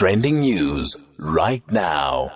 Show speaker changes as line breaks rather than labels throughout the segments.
trending news right now.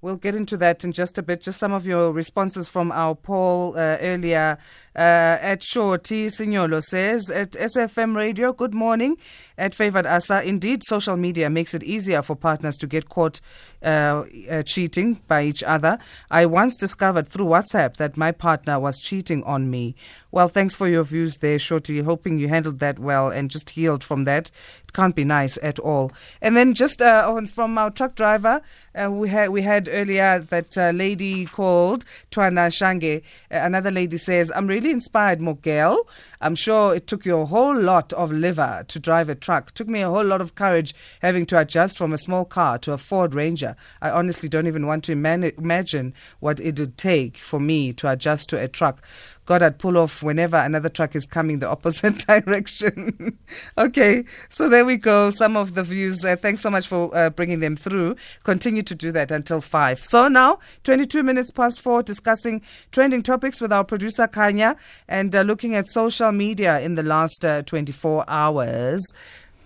We'll get into that in just a bit. Just some of your responses from our poll uh, earlier. Uh, at Shorty Signolo says at SFM Radio, good morning. At Favored Asa, indeed, social media makes it easier for partners to get caught uh, uh, cheating by each other. I once discovered through WhatsApp that my partner was cheating on me. Well, thanks for your views there, Shorty. Hoping you handled that well and just healed from that. It can't be nice at all. And then just uh, on, from our truck driver, uh, we had we had earlier that uh, lady called Twana Shange. Uh, another lady says, "I'm really inspired, Mogel. I'm sure it took you a whole lot of liver to drive a truck. It took me a whole lot of courage having to adjust from a small car to a Ford Ranger. I honestly don't even want to imagine what it would take for me to adjust to a truck." God, I'd pull off whenever another truck is coming the opposite direction. okay, so there we go. Some of the views. Uh, thanks so much for uh, bringing them through. Continue to do that until 5. So now, 22 minutes past 4, discussing trending topics with our producer Khanya and uh, looking at social media in the last uh, 24 hours.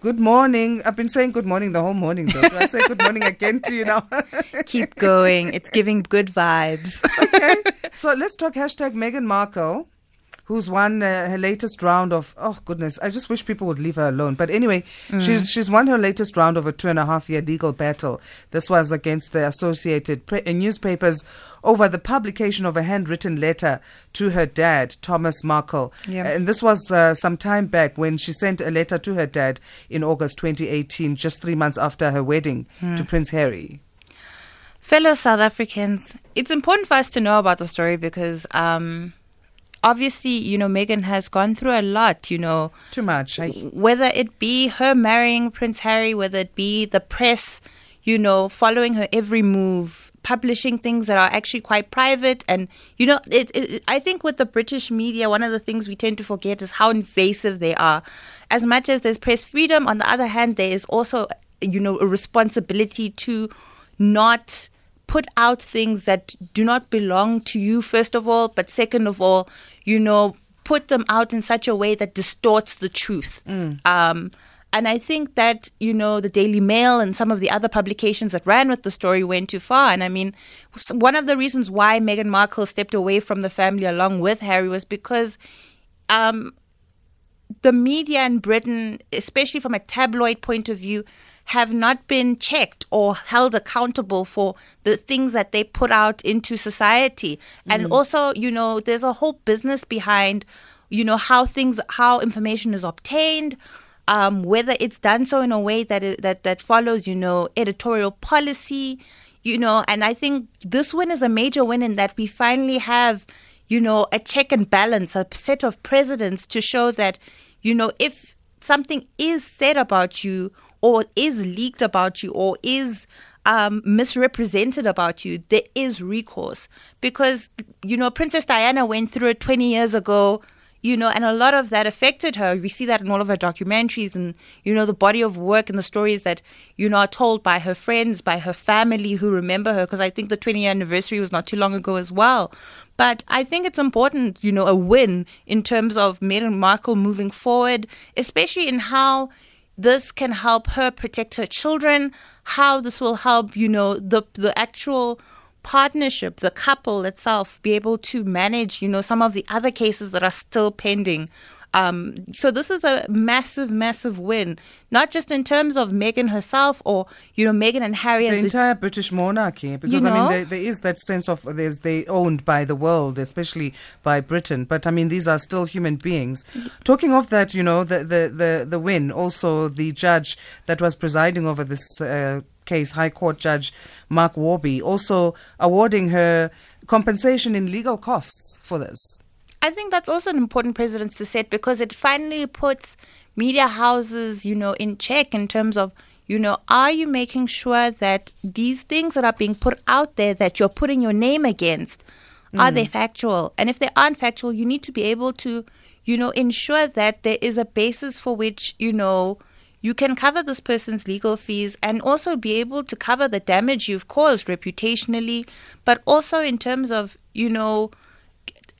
Good morning. I've been saying good morning the whole morning, though. Do I say good morning again to you now?
Keep going. It's giving good vibes.
okay. So let's talk hashtag Meghan Markle who's won uh, her latest round of oh goodness i just wish people would leave her alone but anyway mm. she's she's won her latest round of a two and a half year legal battle this was against the associated pre- uh, newspapers over the publication of a handwritten letter to her dad thomas markle yep. and this was uh, some time back when she sent a letter to her dad in august 2018 just three months after her wedding mm. to prince harry
fellow south africans it's important for us to know about the story because um, obviously, you know, Meghan has gone through a lot, you know.
Too much. I...
Whether it be her marrying Prince Harry, whether it be the press, you know, following her every move, publishing things that are actually quite private. And, you know, it, it, I think with the British media, one of the things we tend to forget is how invasive they are. As much as there's press freedom, on the other hand, there is also, you know, a responsibility to not put out things that do not belong to you, first of all, but second of all, you know, put them out in such a way that distorts the truth. Mm. Um, and I think that, you know, the Daily Mail and some of the other publications that ran with the story went too far. And I mean, one of the reasons why Meghan Markle stepped away from the family along with Harry was because um, the media in Britain, especially from a tabloid point of view, have not been checked or held accountable for the things that they put out into society. And mm. also, you know, there's a whole business behind, you know, how things, how information is obtained. Um, whether it's done so in a way that it, that that follows, you know, editorial policy, you know, and I think this win is a major win in that we finally have, you know, a check and balance, a set of precedents to show that, you know, if something is said about you or is leaked about you or is um, misrepresented about you, there is recourse. Because, you know, Princess Diana went through it 20 years ago, you know, and a lot of that affected her. We see that in all of her documentaries and, you know, the body of work and the stories that, you know, are told by her friends, by her family who remember her. Because I think the 20 year anniversary was not too long ago as well. But I think it's important, you know, a win in terms of Meghan Markle moving forward, especially in how this can help her protect her children, how this will help, you know, the the actual partnership, the couple itself be able to manage, you know, some of the other cases that are still pending um, so this is a massive, massive win, not just in terms of Meghan herself or you know Meghan and Harry.
The entire British monarchy, because you know? I mean there, there is that sense of there's they owned by the world, especially by Britain. But I mean these are still human beings. Talking of that, you know the the the, the win. Also the judge that was presiding over this. Uh, case, High Court Judge Mark Warby, also awarding her compensation in legal costs for this.
I think that's also an important precedence to set because it finally puts media houses, you know, in check in terms of, you know, are you making sure that these things that are being put out there that you're putting your name against, mm. are they mm. factual? And if they aren't factual, you need to be able to, you know, ensure that there is a basis for which, you know, you can cover this person's legal fees and also be able to cover the damage you've caused reputationally, but also in terms of, you know,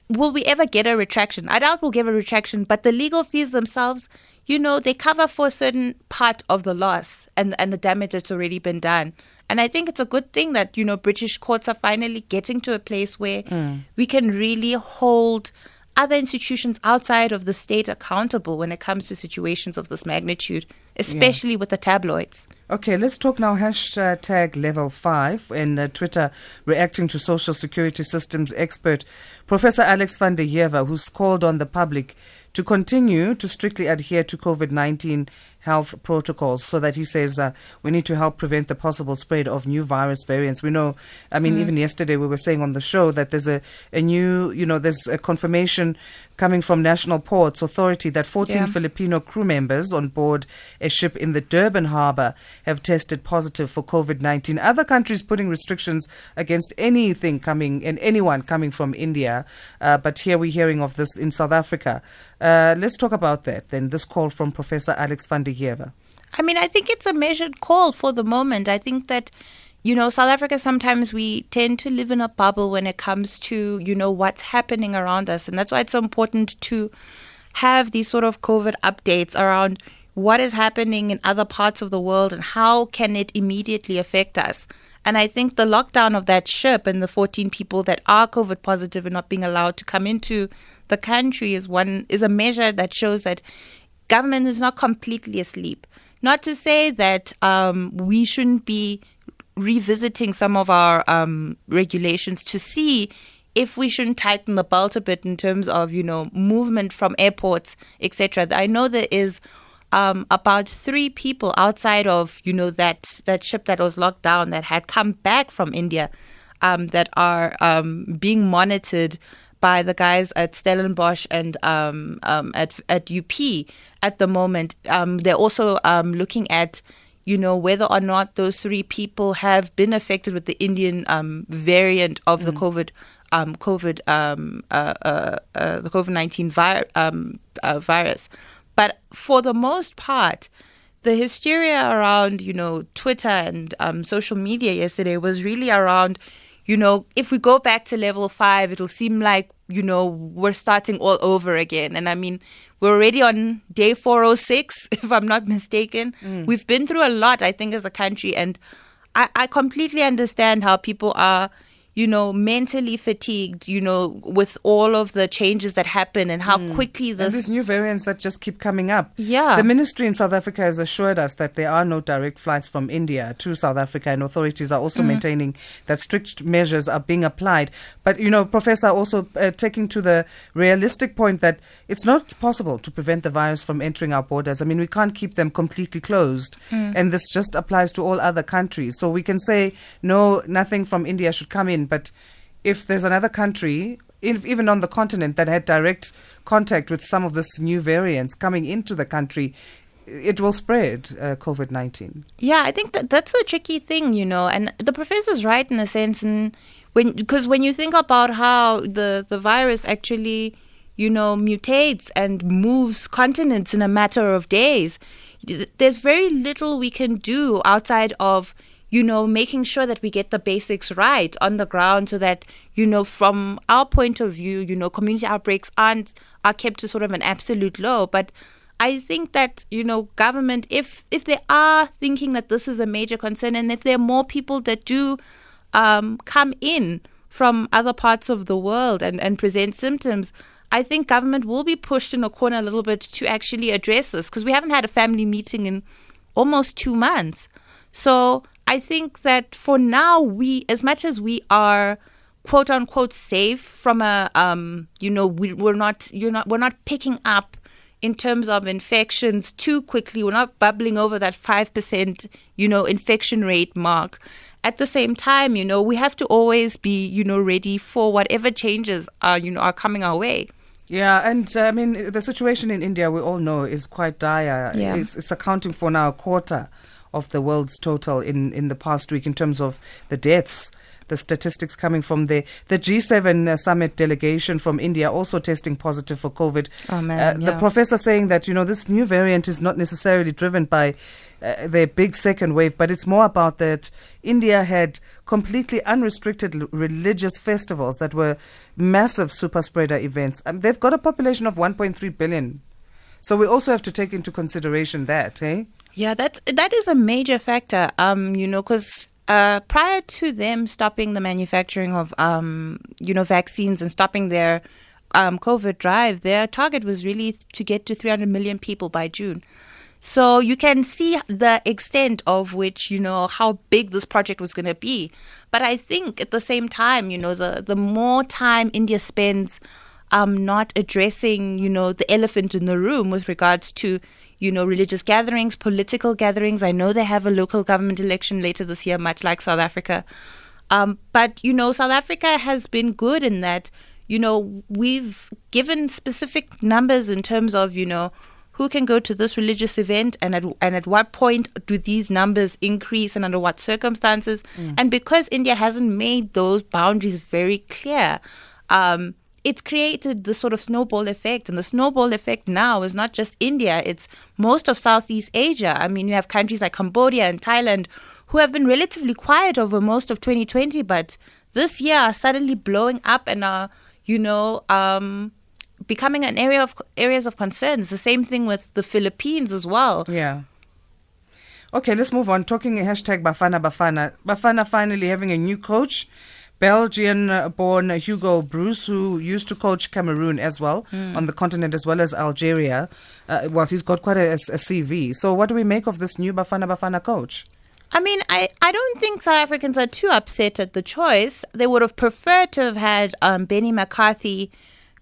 will we ever get a retraction? I doubt we'll get a retraction, but the legal fees themselves, you know, they cover for a certain part of the loss and and the damage that's already been done. And I think it's a good thing that, you know, British courts are finally getting to a place where mm. we can really hold other institutions outside of the state accountable when it comes to situations of this magnitude, especially with the tabloids.
Okay, let's talk now. Hashtag level five in uh, Twitter, reacting to social security systems expert Professor Alex van den Heever, who's called on the public to continue to strictly adhere to COVID 19 health protocols so that he says uh, we need to help prevent the possible spread of new virus variants. We know, I mean, even yesterday we were saying on the show that there's a, a new, you know, there's a confirmation coming from National Ports Authority that 14
Yeah.
Filipino crew members on board a ship in the Durban harbour have tested positive for COVID 19. Other countries putting restrictions against anything coming and anyone coming from India, uh, but here we're hearing of this in South Africa. Uh, let's talk about that then. This call from Professor Alex van den Heever.
I mean, I think it's a measured call for the moment. I think that, you know, South Africa sometimes we tend to live in a bubble when it comes to, you know, what's happening around us. And that's why it's so important to have these sort of COVID updates around what is happening in other parts of the world and how can it immediately affect us. And I think the lockdown of that ship and the 14 people that are COVID positive and not being allowed to come into the country is one is a measure that shows that government is not completely asleep. Not to say that um, we shouldn't be revisiting some of our um, regulations to see if we shouldn't tighten the belt a bit in terms of you know movement from airports, etc. I know there is um, about three people outside of you know that that ship that was locked down that had come back from India um, that are um, being monitored by the guys at Stellenbosch and um, um, at at UP at the moment. Um, they're also um, looking at you know whether or not those three people have been affected with the Indian um, variant of the COVID um, COVID um, uh, uh, uh, the COVID nineteen vi- um, uh, virus. But for the most part, the hysteria around you know Twitter and um, social media yesterday was really around you know if we go back to level five it'll seem like you know we're starting all over again. And i mean we're already on day 406 if i'm not mistaken. Mm. We've been through a lot i think as a country. And I, I completely understand how people are you know mentally fatigued you know with all of the changes that happen and how mm. quickly
And
this
these new variants that just keep coming up.
Yeah.
The ministry in South Africa has assured us that there are no direct flights from India to South Africa, and authorities are also mm. maintaining that strict measures are being applied. But, you know, Professor, also uh, taking to the realistic point that it's not possible to prevent the virus from entering our borders. I mean, we can't keep them completely closed, mm. and this just applies to all other countries. So we can say, no, nothing from India should come in, but if there's another country, if, even on the continent, that had direct contact with some of this new variants coming into the country, it will spread uh, COVID 19.
Yeah, I think that that's a tricky thing, you know, and the professor's right in a sense, and when because when you think about how the the virus actually, you know, mutates and moves continents in a matter of days, there's very little we can do outside of you know making sure that we get the basics right on the ground so that you know from our point of view you know community outbreaks aren't are kept to sort of an absolute low but I think that you know government, if if they are thinking that this is a major concern, and if there are more people that do um, come in from other parts of the world and, and present symptoms, I think government will be pushed in a corner a little bit to actually address this because we haven't had a family meeting in almost two months. So I think that for now, we as much as we are quote unquote safe from a um you know we, we're not you're not we're not picking up in terms of infections too quickly. We're not bubbling over that 5%, you know, infection rate mark. At the same time, you know, we have to always be, you know, ready for whatever changes are, you know, are coming our way.
Yeah, and uh, I mean, the situation in India, we all know, is quite dire.
Yeah.
It's, it's accounting for now a quarter of the world's total in, in the past week in terms of the deaths. The statistics coming from there. The G7 uh, summit delegation from India also testing positive for COVID.
Oh, man,
Uh, The professor saying that, you know, this new variant is not necessarily driven by uh, the big second wave, but it's more about that India had completely unrestricted l- religious festivals that were massive super spreader events. Um, they've got a population of 1.3 billion. So we also have to take into consideration that, eh?
Yeah, that that is a major factor. Um, you know, because uh, prior to them stopping the manufacturing of um, you know, vaccines and stopping their um, COVID drive, their target was really to get to 300 million people by June. So you can see the extent of which, you know, how big this project was going to be. But I think at the same time, you know, the, the more time India spends um, not addressing, you know, the elephant in the room with regards to, you know, religious gatherings, political gatherings. I know they have a local government election later this year, much like South Africa. Um, but, you know, South Africa has been good in that, you know, we've given specific numbers in terms of, you know, who can go to this religious event and at, and at what point do these numbers increase and under what circumstances. Mm. And because India hasn't made those boundaries very clear, um, it's created the sort of snowball effect. And the snowball effect now is not just India, it's most of Southeast Asia. I mean, you have countries like Cambodia and Thailand who have been relatively quiet over most of 2020, but this year are suddenly blowing up and are, you know, um, becoming an area of areas of concern. It's the same thing with the Philippines as well.
Yeah. Okay, let's move on. Talking hashtag Bafana Bafana. Bafana finally having a new coach. Belgian born Hugo Broos, who used to coach Cameroon as well mm. on the continent as well as Algeria. Uh, well, he's got quite a, a, CV. So, what do we make of this new Bafana Bafana coach?
I mean, I, I don't think South Africans are too upset at the choice. They would have preferred to have had um, Benny McCarthy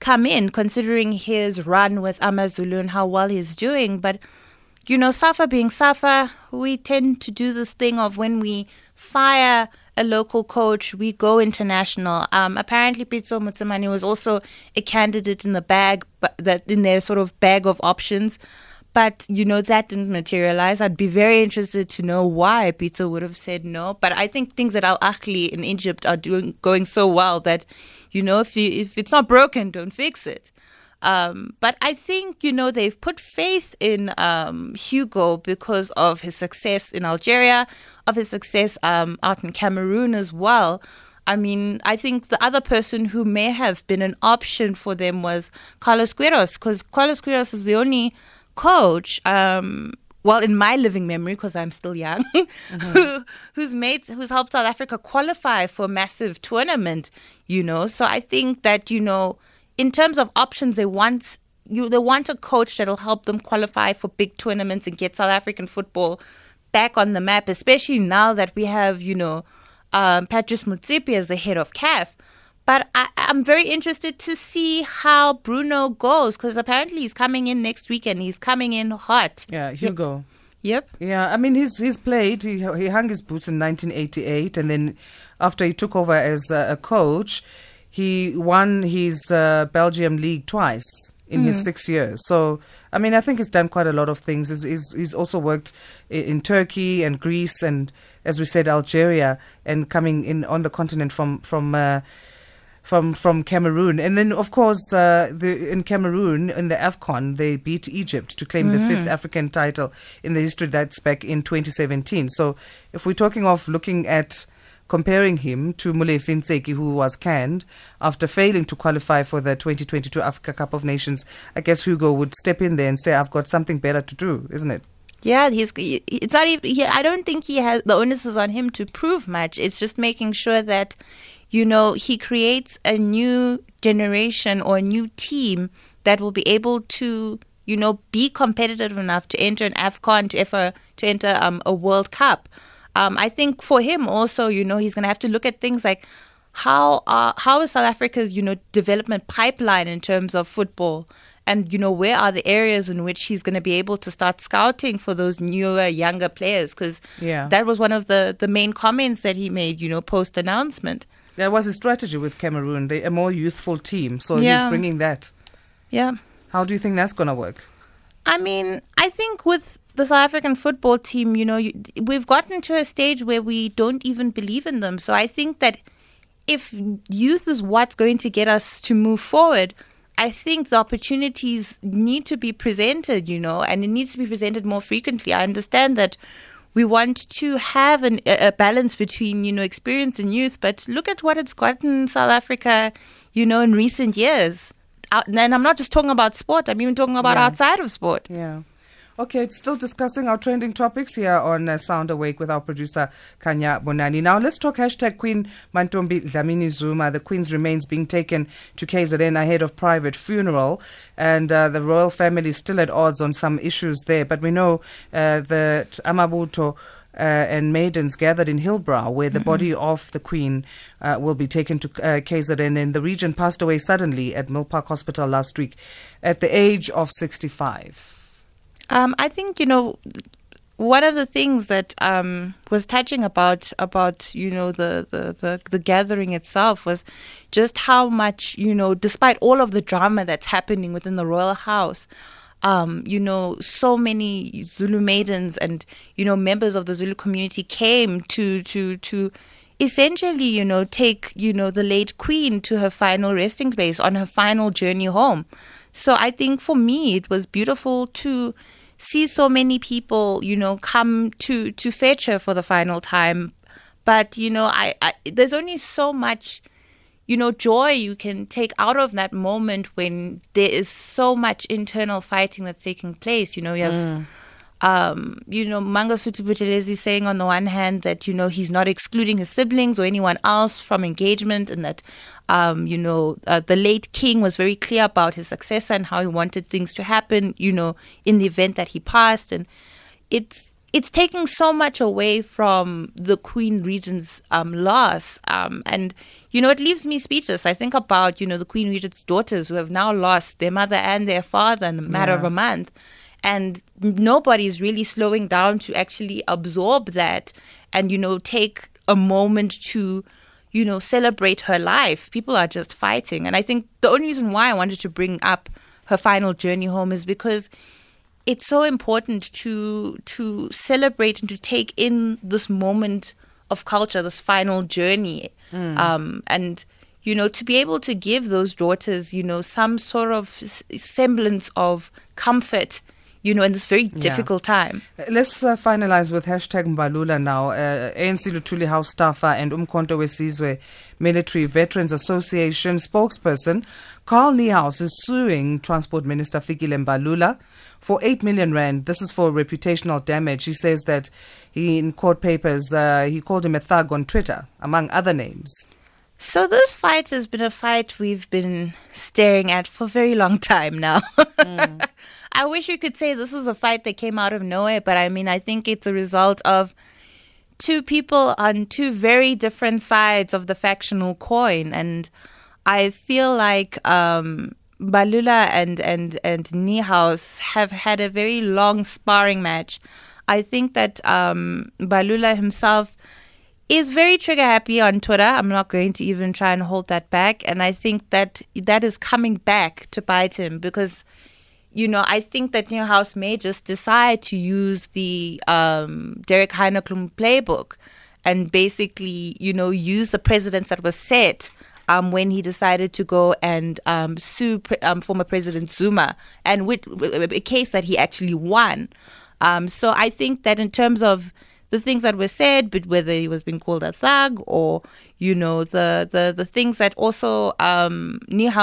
come in, considering his run with Amazulu and how well he's doing. But, you know, Safa being Safa, we tend to do this thing of when we fire a local coach, we go international. Um, apparently, Pitso Mosimane was also a candidate in the bag, but that in their sort of bag of options. But you know that didn't materialize. I'd be very interested to know why Pitso would have said no. But I think things at Al Ahly in Egypt are doing going so well that you know, if you, if it's not broken, don't fix it. Um, but I think, you know, they've put faith in um, Hugo because of his success in Algeria, of his success um, out in Cameroon as well. I mean, I think the other person who may have been an option for them was Carlos Queiroz, because Carlos Queiroz is the only coach um, well, in my living memory, because I'm still young, mm-hmm. who, who's made, who's helped South Africa qualify for a massive tournament, you know. So I think that, you know, in terms of options, they want you they want a coach that'll help them qualify for big tournaments and get South African football back on the map, especially now that we have, you know, um, Patrice Motsepe as the head of CAF. But I, am very interested to see how Bruno goes because apparently he's coming in next weekend. He's coming in hot.
Yeah, Hugo.
Yep.
Yeah, I mean he's he's played. He he hung his boots in 1988, and then after he took over as a, a coach, he won his uh, Belgium league twice in mm. his six years. So I mean, I think he's done quite a lot of things. He's he's, he's also worked in, in Turkey and Greece and, as we said, Algeria, and coming in on the continent from from. Uh, from from Cameroon, and then of course uh, the, in Cameroon in the Afcon they beat Egypt to claim mm. the fifth mm. African title in the history. That's back in 2017. So if we're talking of looking at comparing him to Molefi Ntseki, who was canned after failing to qualify for the 2022 Africa Cup of Nations, I guess Hugo would step in there and say, "I've got something better to do," isn't it?
Yeah, he's. It's not even. He, I don't think he has. The onus is on him to prove much. It's just making sure that you know, he creates a new generation or a new team that will be able to, you know, be competitive enough to enter an AFCON, to, to enter um, a World Cup. Um, I think for him also, you know, he's going to have to look at things like how uh, how is South Africa's, you know, development pipeline in terms of football? and you know where are the areas in which he's going to be able to start scouting for those newer younger players because yeah. that was one of the the main comments that he made you know post announcement
there was a strategy with Cameroon. They're a more youthful team, so yeah. he's bringing that.
Yeah.
How do you think that's going to work?
I mean, I think with the South African football team, you know, you, we've gotten to a stage where we don't even believe in them. So I think that if youth is what's going to get us to move forward, I think the opportunities need to be presented, you know, and it needs to be presented more frequently. I understand that we want to have an, a balance between you know experience and youth but look at what it's gotten south africa you know in recent years and I'm not just talking about sport. I'm even talking about
Yeah.
outside of sport.
Yeah. Okay, it's still discussing our trending topics here on uh, Sound Awake with our producer Khanya Bonani. Now let's talk hashtag Queen Mantombi Dlamini Zuma. The Queen's remains being taken to KZN ahead of private funeral, and uh, the royal family is still at odds on some issues there. But we know uh, that Amabutho. Uh, and maidens gathered in Hillbrow, where the body of the Queen uh, will be taken to uh, KZN. And the region passed away suddenly at Milpark Hospital last week at the age of 65.
Um, I think you know one of the things that um, was touching about about you know the, the, the, the gathering itself was just how much you know despite all of the drama that's happening within the royal house um, you know so many Zulu maidens and you know members of the Zulu community came to to to essentially you know take you know the late queen to her final resting place on her final journey home so I think for me it was beautiful to see so many people, you know, come to to fetch her for the final time. But you know, I, I there's only so much, you know, joy you can take out of that moment when there is so much internal fighting that's taking place. You know, you have. Mm. Um, you know, Mangosuthu Buthelezi saying on the one hand that, you know, he's not excluding his siblings or anyone else from engagement and that, um, you know, uh, the late king was very clear about his successor and how he wanted things to happen, you know, in the event that he passed. And it's, it's taking so much away from the Queen Regent's um, loss. Um, and, you know, it leaves me speechless. I think about, you know, the Queen Regent's daughters who have now lost their mother and their father in a matter of a month. And nobody's really slowing down to actually absorb that and, you know, take a moment to, you know, celebrate her life. People are just fighting. And I think the only reason why I wanted to bring up her final journey home is because it's so important to to celebrate and to take in this moment of culture, this final journey, um, and you know to be able to give those daughters, you know, some sort of s- semblance of comfort, you know, in this very difficult time.
Uh, Let's uh, finalize with hashtag Mbalula now. Uh, ANC Luthuli House staffer and Umkhonto Wesizwe Military Veterans Association spokesperson Carl Niehaus is suing Transport Minister Fikile Mbalula for 8 million rand. This is for reputational damage. He says that he, in court papers, uh, he called him a thug on Twitter, among other names.
So this fight has been a fight we've been staring at for a very long time now. I wish we could say this is a fight that came out of nowhere, but I mean, I think it's a result of two people on two very different sides of the factional coin, and I feel like um, Balula and and and Niehaus have had a very long sparring match. I think that um, Balula himself is very trigger happy on Twitter. I'm not going to even try and hold that back. And I think that that is coming back to bite him because, you know, I think that Niehaus may just decide to use the um, Derek Hanekom playbook and basically, you know, use the precedents that was set um, when he decided to go and um, sue pre- um, former President Zuma, and with, with a case that he actually won. Um, so I think that in terms of the things that were said, but whether he was being called a thug or you know the the the things that also um,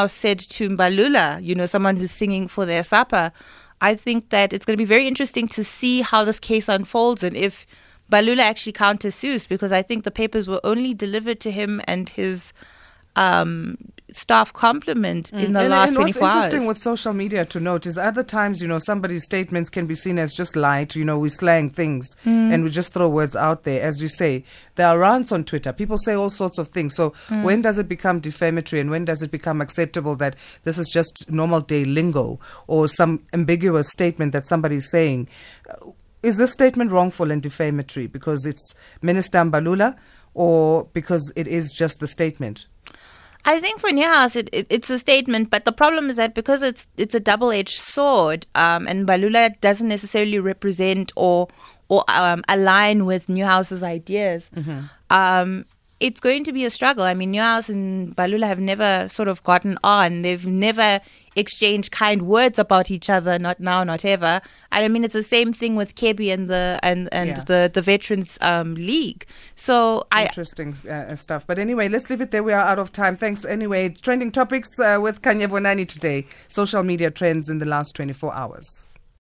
said to Mbalula, you know, someone who's singing for their supper. I think that it's going to be very interesting to see how this case unfolds and if Balula actually countersues because I think the papers were only delivered to him and his um, staff complement in the
and,
last
and
24 hours.
interesting with social media to note is other times, you know, somebody's statements can be seen as just light. You know, we slang things
Mm.
and we just throw words out there. As you say, there are rants on Twitter. People say all sorts of things. So
Mm.
when does it become defamatory and when does it become acceptable that this is just normal day lingo or some ambiguous statement that somebody's saying? Uh, Is this statement wrongful and defamatory because it's Minister Mbalula or because it is just the statement?
I think for Niehaus, it, it, it's a statement, but the problem is that because it's it's a double edged sword, um, and Balula doesn't necessarily represent or or um, align with Niehaus's ideas. Um, it's going to be a struggle. I mean, Niehaus and Balula have never sort of gotten on. They've never exchanged kind words about each other. Not now, not ever. And I mean, it's the same thing with Kebby and the and and
Yeah.
the the Veterans um, League. So I
Interesting uh, stuff. But anyway, let's leave it there. We are out of time. Thanks anyway. Trending topics uh, with Khanya Bonani today. Social media trends in the last 24 hours.